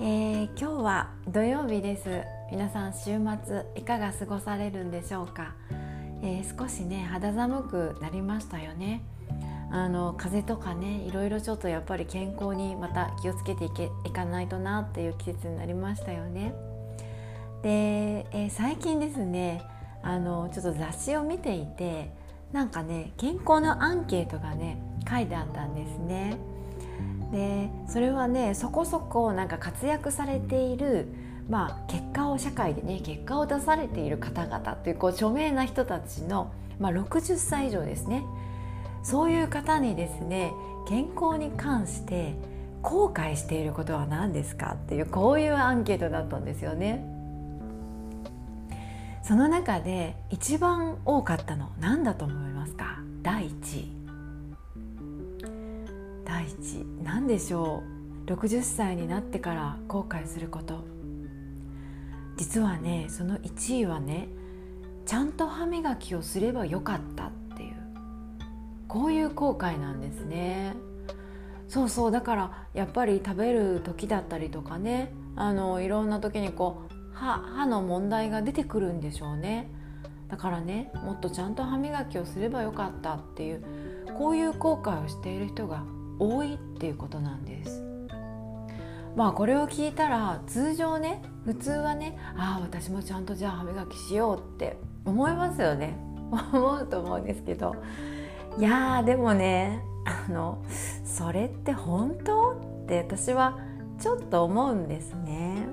えー、今日は土曜日です。皆さん週末いかが過ごされるんでしょうか、えー、少しね肌寒くなりましたよね。あの風邪とかねいろいろちょっとやっぱり健康にまた気をつけていけいかないとなっていう季節になりましたよね。で、えー、最近ですねあのちょっと雑誌を見ていてなんかね健康のアンケートがね書いてあったんですね。でそれはねそこそこなんか活躍されている、まあ、結果を社会でね結果を出されている方々っていうこう著名な人たちの、まあ、60歳以上ですね。そういう方にですね健康に関して後悔していることは何ですかっていうこういうアンケートだったんですよね。その中で一番多かったの何だと思いますか？第1位第一何でしょう？60歳になってから後悔すること。実はねその1位はねちゃんと歯磨きをすればよかったっていう。こういう後悔なんですね。そうそうだからやっぱり食べる時だったりとかねあのいろんな時にこう歯歯の問題が出てくるんでしょうね。だからねもっとちゃんと歯磨きをすればよかったっていうこういう後悔をしている人が多いっていうことなんです。まあこれを聞いたら通常ね普通はねああ私もちゃんとじゃあ歯磨きしようって思いますよね。思うと思うんですけど。いやでもねあのそれって本当？って私はちょっと思うんですね。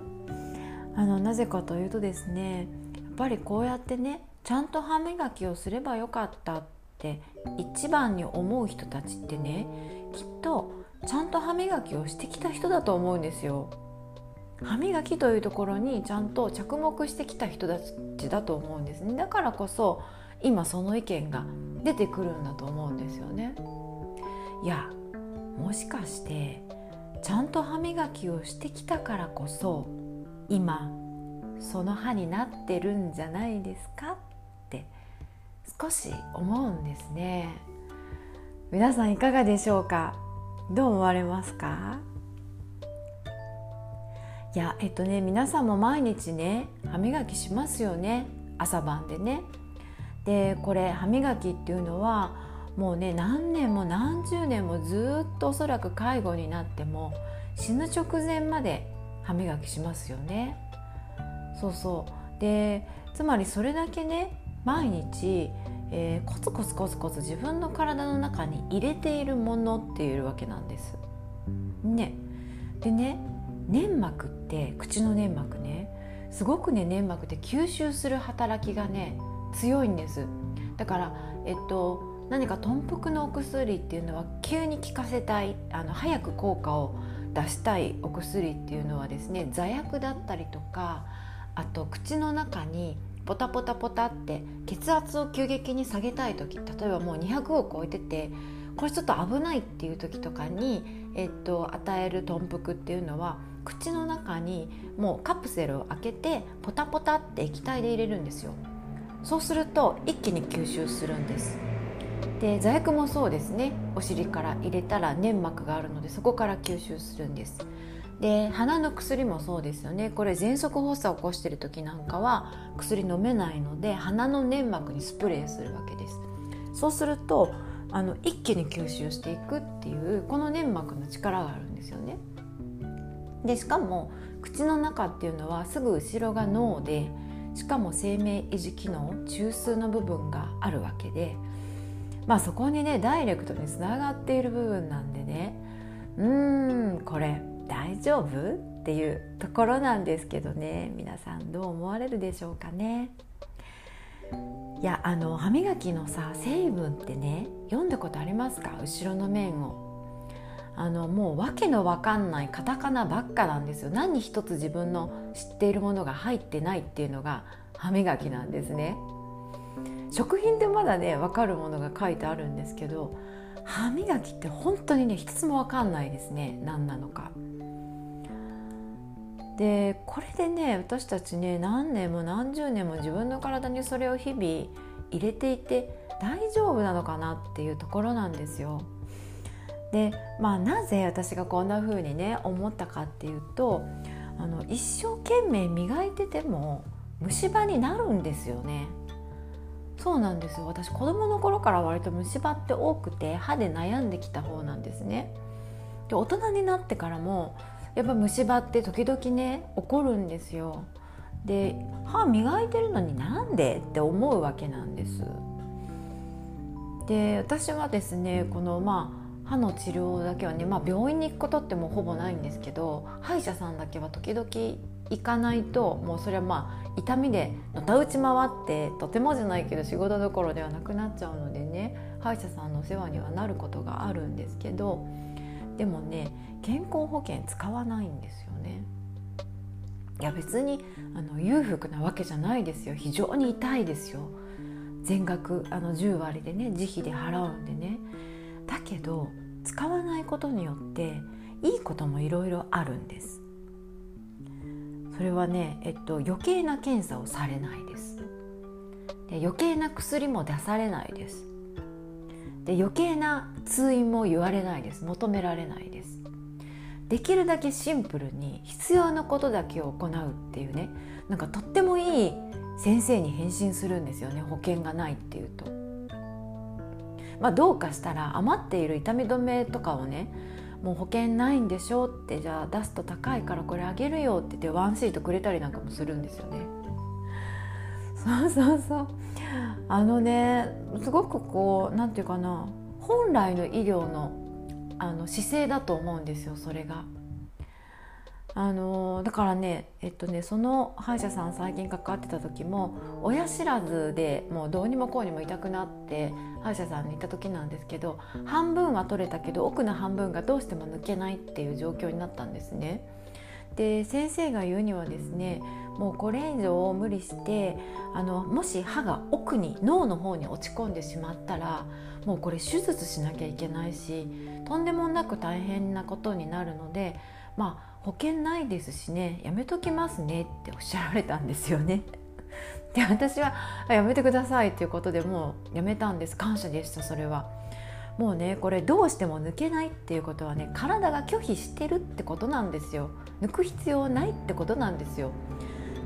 あのなぜかというとですねやっぱりこうやってねちゃんと歯磨きをすればよかったって一番に思う人たちってねきっとちゃんと歯磨きをしてきた人だと思うんですよ。歯磨きというところにちゃんと着目してきた人たちだと思うんです。ねだからこそ今その意見が出てくるんだと思うんですよね。いやもしかしてちゃんと歯磨きをしてきたからこそ今その歯になってるんじゃないですか？っ少し思うんですね。皆さんいかがでしょうか？どう思われますか？いやえっとね皆さんも毎日ね歯磨きしますよね。朝晩でね。でこれ歯磨きっていうのはもうね何年も何十年もずっとおそらく介護になっても死ぬ直前まで歯磨きしますよね。そうそう。でつまりそれだけね毎日えー、コツコツコツコツ自分の体の中に入れているものっていうわけなんです。ね、でね粘膜って口の粘膜ね。すごくね粘膜って吸収する働きがね強いんです。だからえっと何か豚腹のお薬っていうのは急に効かせたいあの早く効果を出したいお薬っていうのはですね座薬だったりとかあと口の中にポタポタポタって血圧を急激に下げたい時例えばもう200を超えててこれちょっと危ないっていう時とかに、えっと、与える豚腹っていうのは口の中にもうカプセルを開けてポタポタって液体で入れるんですよ。そうすると一気に吸収するんです。で座薬もそうですね。お尻から入れたら粘膜があるのでそこから吸収するんです。で鼻の薬もそうですよね。これ喘息発作を起こしてる時なんかは薬飲めないので鼻の粘膜にスプレーするわけです。そうするとあの一気に吸収していくっていうこの粘膜の力があるんですよね。でしかも口の中っていうのはすぐ後ろが脳でしかも生命維持機能中枢の部分があるわけでまあそこにねダイレクトにつながっている部分なんでね丈夫？っていうところなんですけどね。皆さんどう思われるでしょうかね。いやあの歯磨きのさ成分ってね読んだことありますか？後ろの面を。あのもう訳の分かんないカタカナばっかなんですよ。何一つ自分の知っているものが入ってないっていうのが歯磨きなんですね。食品でまだね分かるものが書いてあるんですけど歯磨きって本当にね一つも分かんないですね。何なのか。でこれでね私たちね何年も何十年も自分の体にそれを日々入れていて大丈夫なのかなっていうところなんですよ。でまあなぜ私がこんな風にね思ったかっていうとあの一生懸命磨いてても虫歯になるんですよね。そうなんですよ私子供の頃から割と虫歯って多くて歯で悩んできた方なんですね。で大人になってからもやっぱ虫歯って時々ね起こるんですよ。で歯磨いてるのになんでって思うわけなんです。で私はですねこのまあ歯の治療だけはね、まあ、病院に行くことってもうほぼないんですけど歯医者さんだけは時々行かないともうそれはまあ痛みでのたうち回ってとてもじゃないけど仕事どころではなくなっちゃうのでね歯医者さんの世話にはなることがあるんですけどでもね健康保険使わないんですよね。いや別にあの裕福なわけじゃないですよ。非常に痛いですよ。全額あの10割でね自費で払うんでね。だけど使わないことによっていいこともいろいろあるんです。それはね、えっと、余計な検査をされないです。で余計な薬も出されないです。で余計な通院も言われないです求められないですできるだけシンプルに必要なことだけを行うっていうねなんかとってもいい先生に返信するんですよね保険がないっていうと。まあ、どうかしたら余っている痛み止めとかをねもう保険ないんでしょってじゃあ出すと高いからこれあげるよって言ってワンシートくれたりなんかもするんですよね。そうそうそうあのねすごくこう何て言うかな本来の医療のあの姿勢だと思うんですよそれが。あのだからねえっとねその歯医者さん最近関わってた時も親知らずでもうどうにもこうにも痛くなって歯医者さんに行った時なんですけど半分は取れたけど奥の半分がどうしても抜けないっていう状況になったんですね。で先生が言うにはですねもうこれ以上無理してあのもし歯が奥に脳の方に落ち込んでしまったらもうこれ手術しなきゃいけないしとんでもなく大変なことになるのでまあ保険ないですしねやめときますねっておっしゃられたんですよね。で私はやめてくださいっていうことでもうやめたんです感謝でしたそれは。もうねこれどうしても抜けないっていうことはね体が拒否してるってことなんですよ。抜く必要ないってことなんですよ。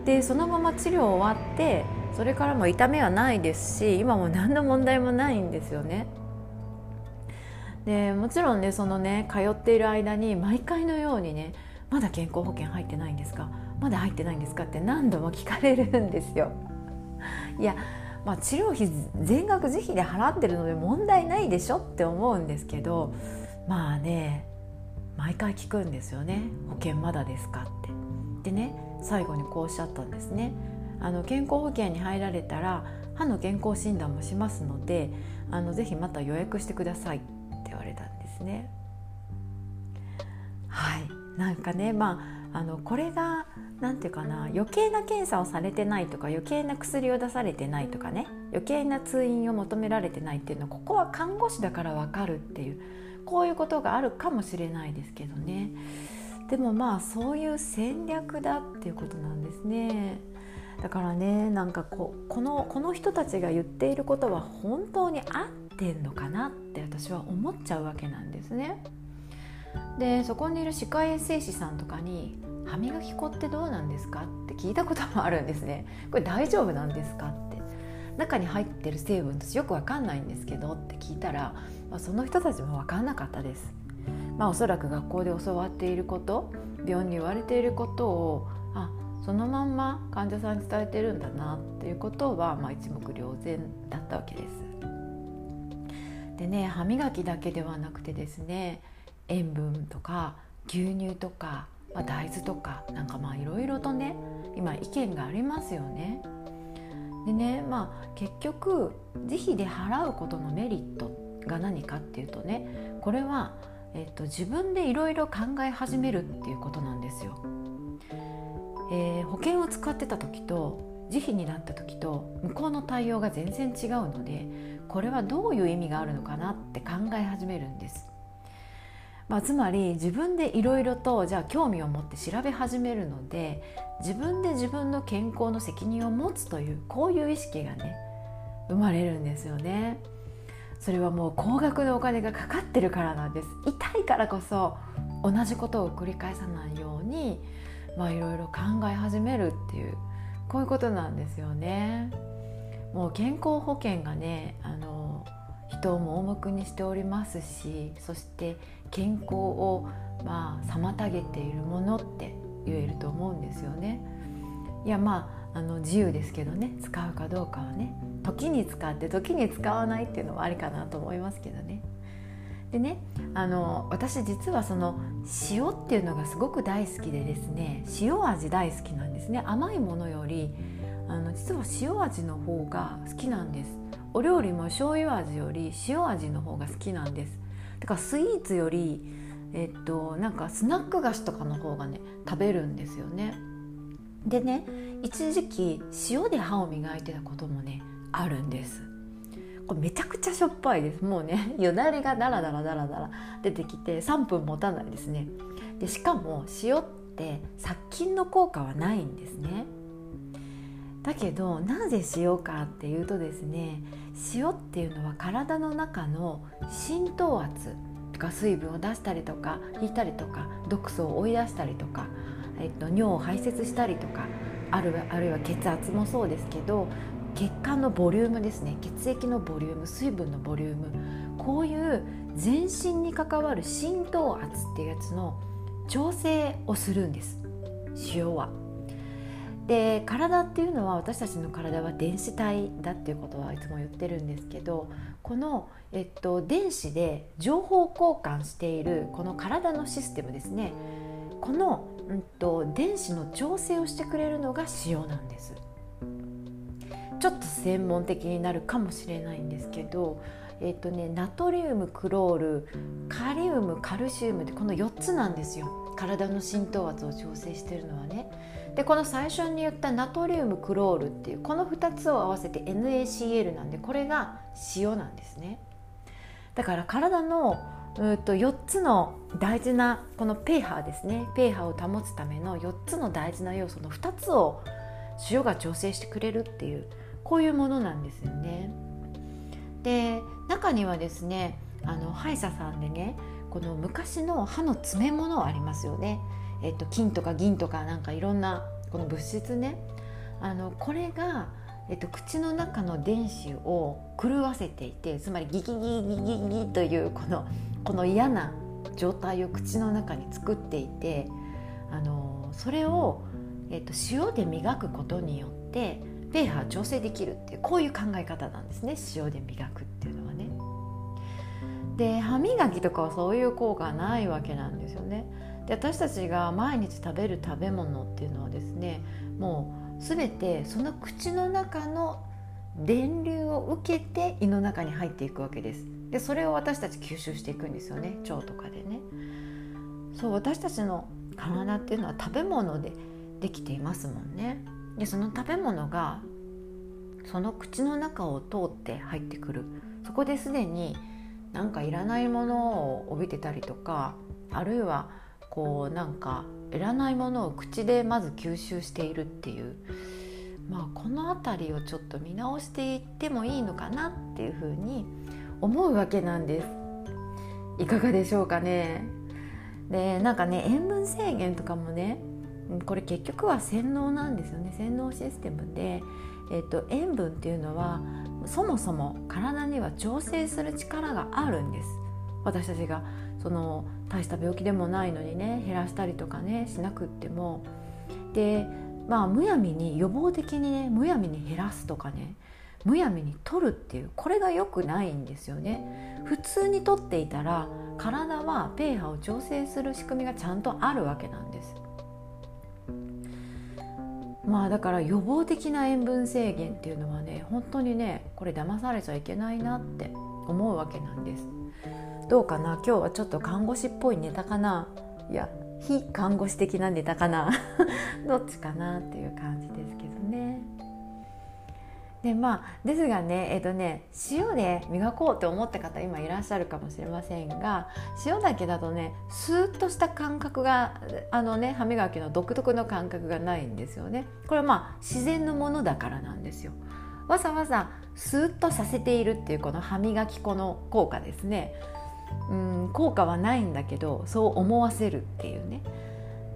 でそのまま治療終わってそれからも痛みはないですし今も何の問題もないんですよね。でもちろんねそのね通っている間に毎回のようにねまだ健康保険入ってないんですか？まだ入ってないんですか？って何度も聞かれるんですよ。いやまあ、治療費全額自費で払ってるので問題ないでしょって思うんですけどまあね毎回聞くんですよね保険まだですかって。でね最後にこうおっしゃったんですね。あの健康保険に入られたら歯の健康診断もしますのであのぜひまた予約してくださいって言われたんですね。はいなんかねまああのこれが何て言うかな余計な検査をされてないとか余計な薬を出されてないとかね余計な通院を求められてないっていうのはここは看護師だから分かるっていうこういうことがあるかもしれないですけどねでもまあそういう戦略だっていうことなんですね。だからねなんかここのこの人たちが言っていることは本当に合ってんのかなって私は思っちゃうわけなんですね。でそこにいる歯科衛生士さんとかに「歯磨き粉ってどうなんですか?」って聞いたこともあるんですね。これ大丈夫なんですか？って中に入ってる成分私よく分かんないんですけどって聞いたら、まあ、その人たちも分かんなかったです。まあ、おそらく学校で教わっていること病院に言われていることをあそのまんま患者さんに伝えてるんだなっていうことは、まあ、一目瞭然だったわけです。でね歯磨きだけではなくてですね塩分とか牛乳とか、まあ、大豆とかなんかまあいろいろとね今意見がありますよね。でねまあ結局自費で払うことのメリットが何かっていうとねこれは、えっと、自分でいろいろ考え始めるっていうことなんですよ。えー、保険を使ってた時と慈悲になった時と向こうの対応が全然違うのでこれはどういう意味があるのかなって考え始めるんです。まあ、つまり自分でいろいろとじゃあ興味を持って調べ始めるので自分で自分の健康の責任を持つというこういう意識がね生まれるんですよね。それはもう高額のお金がかかってるからなんです痛いからこそ同じことを繰り返さないようにまあいろいろ考え始めるっていうこういうことなんですよね。もう健康保険がねあの人を盲目にしておりますしそして健康をまあ妨げているものって言えると思うんですよね。いやまああの自由ですけどね。使うかどうかはね。時に使って時に使わないっていうのはありかなと思いますけどね。でねあの私実はその塩っていうのがすごく大好きでですね。塩味大好きなんですね。甘いものよりあの実は塩味の方が好きなんです。お料理も醤油味より塩味の方が好きなんです。だかスイーツよりえっとなんかスナック菓子とかの方がね食べるんですよね。でね一時期塩で歯を磨いてたこともねあるんです。これめちゃくちゃしょっぱいです。もうね よだれがダラダラダラダラ出てきて3分持たないですね。でしかも塩って殺菌の効果はないんですね。だけどなぜ塩かっていうとですね塩っていうのは体の中の浸透圧とか水分を出したりとか引いたりとか毒素を追い出したりとか、えっと、尿を排泄したりとかあるあるいは血圧もそうですけど血管のボリュームですね血液のボリューム水分のボリュームこういう全身に関わる浸透圧っていうやつの調整をするんです塩は。で体っていうのは私たちの体は電子体だっていうことはいつも言ってるんですけどこの、えっと、電子で情報交換しているこの体のシステムですねこの、うんと電子の調整をしてくれるのが塩なんです。ちょっと専門的になるかもしれないんですけど、えーとね、ナトリウムクロールカリウムカルシウムってこの4つなんですよ体の浸透圧を調整してるのはね。でこの最初に言ったナトリウムクロールっていうこの2つを合わせて NaCl なんでこれが塩なんですね。だから体のうと4つの大事なこのペーハーですねペーハーを保つための4つの大事な要素の2つを塩が調整してくれるっていうこういうものなんですよね。で中にはですねあの歯医者さんでねこの昔の歯の詰め物ありますよね、えっと、金とか銀とかなんかいろんなこの物質ねあのこれが、えっと、口の中の電子を狂わせていてつまりギギギギギギというこのこの嫌な状態を口の中に作っていてあのそれを、えっと、塩で磨くことによってペーハー調整できるっていうこういう考え方なんですね塩で磨くっていうのはね。で歯磨きとかはそういう効果はないわけなんですよね。で私たちが毎日食べる食べ物っていうのはですねもう全てその口の中の電流を受けて胃の中に入っていくわけです。でそれを私たち吸収していくんですよね腸とかでね。そう私たちの体っていうのは食べ物でできていますもんね。でその食べ物がその口の中を通って入ってくるそこですでになんかいらないものを帯びてたりとかあるいはこうなんかいらないものを口でまず吸収しているっていうまあこの辺りをちょっと見直していってもいいのかなっていうふうに思うわけなんです。いかがでしょうかね。でなんかね塩分制限とかもねこれ結局は洗脳なんですよね洗脳システムで、えーと、塩分っていうのはそもそも体には調整する力があるんです私たちがその大した病気でもないのにね減らしたりとかねしなくっても。でまあむやみに予防的にねむやみに減らすとかねむやみに取るっていうこれが良くないんですよね。普通に取っていたら体はペーハーを調整する仕組みがちゃんとあるわけなんです。まあだから予防的な塩分制限っていうのはね本当にねこれ騙されちゃいけないなって思うわけなんです。どうかな？今日はちょっと看護師っぽいネタかな？いや非看護師的なネタかな？どっちかなっていう感じですけどね。でまあですがねえ、ー、とね塩で磨こうって思った方今いらっしゃるかもしれませんが塩だけだとねスーッとした感覚があのね歯磨きの独特の感覚がないんですよね。これはまあ自然のものだからなんですよ。わざわざスーッとさせているっていうこの歯磨き粉の効果ですね。うん効果はないんだけどそう思わせるっていうね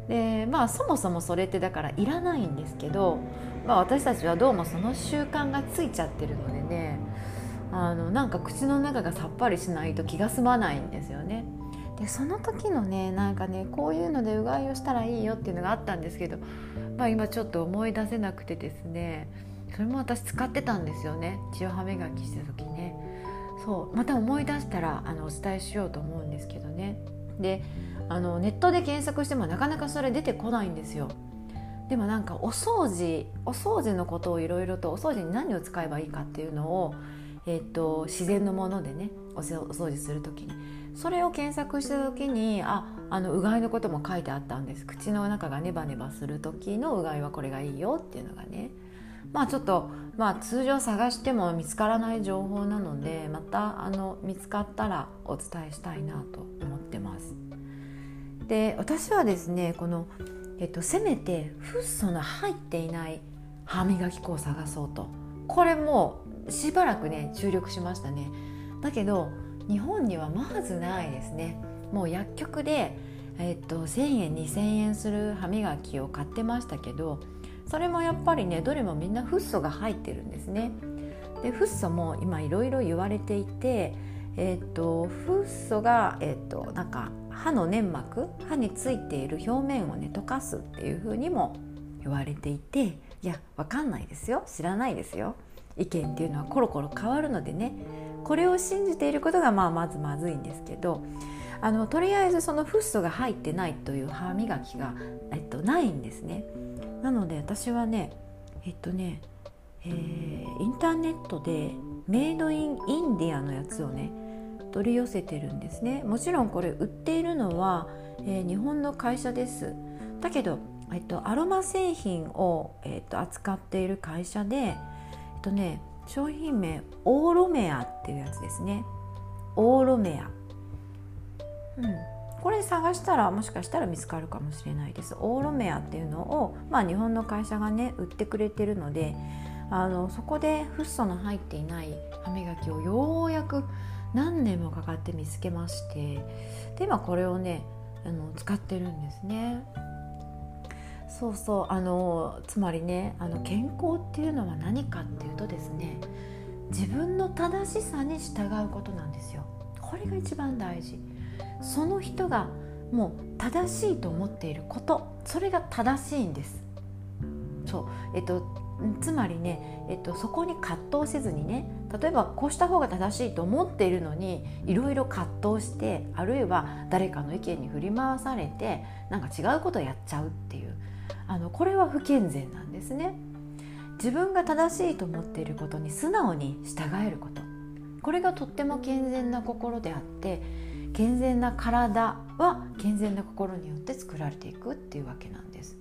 でまあそもそもそれってだからいらないんですけど、まあ、私たちはどうもその習慣がついちゃってるのでねあのなんか口の中がさっぱりしないと気が済まないんですよね。でその時のねなんかねこういうのでうがいをしたらいいよっていうのがあったんですけど、まあ、今ちょっと思い出せなくてですねそれも私使ってたんですよね血を歯磨きした時ね。そうまた思い出したらあのお伝えしようと思うんですけどね。であのネットで検索してもなかなかそれ出てこないんですよ。でもなんかお掃除お掃除のことをいろいろとお掃除に何を使えばいいかっていうのを、えーと、自然のものでねお掃除する時に。それを検索した時にああのうがいのことも書いてあったんです。口の中がネバネバする時のうがいはこれがいいよっていうのがね。まあちょっと、まあ、通常探しても見つからない情報なのでまたあの見つかったらお伝えしたいなと思ってます。で私はですねこの、えっと、せめてフッ素の入っていない歯磨き粉を探そうと。これもしばらくね注力しましたね。だけど日本にはまずないですね。もう薬局で、えっと、1,000円2,000円する歯磨きを買ってましたけどそれもやっぱりねどれもみんなフッ素が入ってるんですね。でフッ素も今いろいろ言われていて、えーと、フッ素が、えーと、なんか歯の粘膜歯についている表面をね溶かすっていうふうにも言われていていやわかんないですよ知らないですよ意見っていうのはコロコロ変わるのでねこれを信じていることがまあまずまずいんですけどあのとりあえずそのフッ素が入ってないという歯磨きが、えっと、ないんですね。なので私はねえっとね、えー、インターネットでメイドインインディアのやつをね取り寄せてるんですね。もちろんこれ売っているのは、えー、日本の会社です。だけど、えっと、アロマ製品を、えっと、扱っている会社で、えっとね、商品名オーロメアっていうやつですね。オーロメア。うん。これ探したらもしかしたら見つかるかもしれないですオーロメアっていうのを、まあ、日本の会社がね売ってくれてるのであのそこでフッ素の入っていない歯磨きをようやく何年もかかって見つけましてで今これをねあの使ってるんですね。そうそうあのつまりねあの健康っていうのは何かっていうとですね自分の正しさに従うことなんですよ。これが一番大事。その人がもう正しいと思っていることそれが正しいんです。そう。えっとつまりね、えっと、そこに葛藤せずにね例えばこうした方が正しいと思っているのにいろいろ葛藤してあるいは誰かの意見に振り回されてなんか違うことをやっちゃうっていうあのこれは不健全なんですね。自分が正しいと思っていることに素直に従えること。これがとっても健全な心であって健全な体は健全な心によって作られていくっていうわけなんです。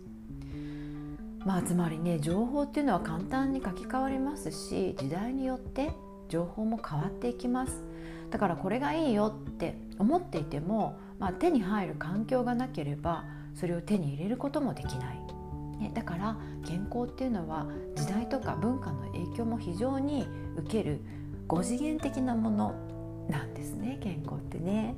まあつまりね情報っていうのは簡単に書き換わりますし時代によって情報も変わっていきますだからこれがいいよって思っていても、まあ、手に入る環境がなければそれを手に入れることもできない、ね、だから健康っていうのは時代とか文化の影響も非常に受ける5次元的なものなんですね健康ってね。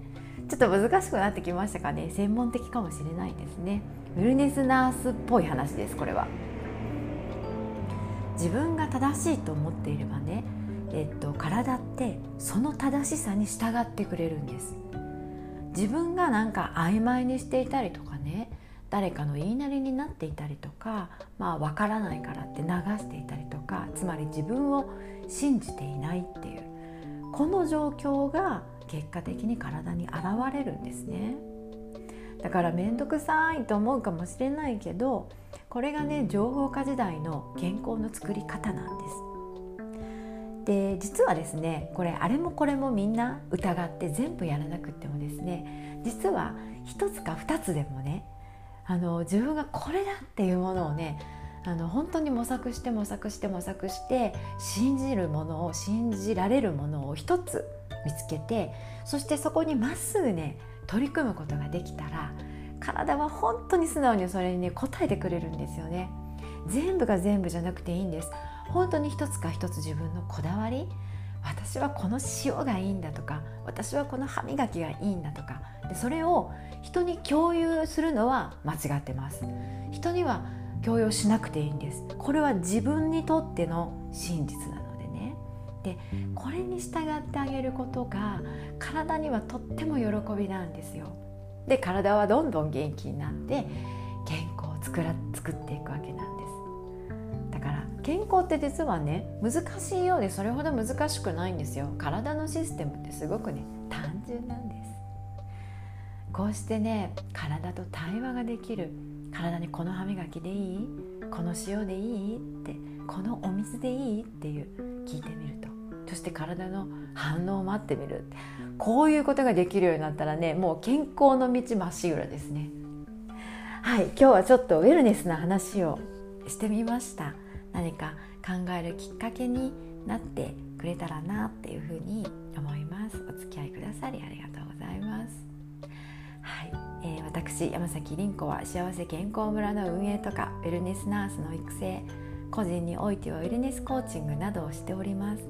ちょっと難しくなってきましたかね。専門的かもしれないですね。ウェルネスナースっぽい話ですこれは。自分が正しいと思っていればねえっと、体ってその正しさに従ってくれるんです。自分がなんか曖昧にしていたりとかね誰かの言いなりになっていたりとかまあ分からないからって流していたりとかつまり自分を信じていないっていう。この状況が結果的に体に現れるんですね。だから面倒くさいと思うかもしれないけどこれがね情報化時代の健康の作り方なんです。で実はですねこれあれもこれもみんな疑って全部やらなくてもですね実は一つか二つでもねあの自分がこれだっていうものをねあの本当に模索して模索して模索して信じるものを信じられるものを一つ見つけてそしてそこにまっすぐね取り組むことができたら体は本当に素直にそれにね応えてくれるんですよね。全部が全部じゃなくていいんです。本当に一つか一つ自分のこだわり。私はこの塩がいいんだとか私はこの歯磨きがいいんだとか。でそれを人に共有するのは間違ってます。人には共有しなくていいんです。これは自分にとっての真実なのでね。でこれに従ってあげることが体にはとっても喜びなんですよ。で体はどんどん元気になって健康を作ら作っていくわけなんです。だから健康って実はね難しいようでそれほど難しくないんですよ。体のシステムってすごくね単純なんです。こうしてね体と対話ができる。体にこの歯磨きでいい？この塩でいい？って。このお水でいい？っていう聞いてみると。そして体の反応を待ってみるこういうことができるようになったらねもう健康の道まっしぐらですね。はい今日はちょっとウェルネスな話をしてみました。何か考えるきっかけになってくれたらなっていうふうに思います。お付き合いくださりありがとうございます。はい、えー、私山崎凛子は幸せ健康村の運営とかウェルネスナースの育成個人においてはウェルネスコーチングなどをしております。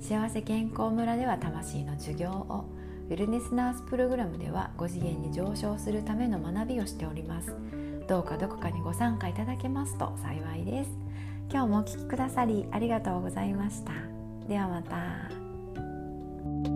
幸せ健康村では魂の授業をウェルネスナースプログラムでは5次元に上昇するための学びをしております。どうかどこかにご参加いただけますと幸いです。今日もお聴きくださりありがとうございました。ではまた。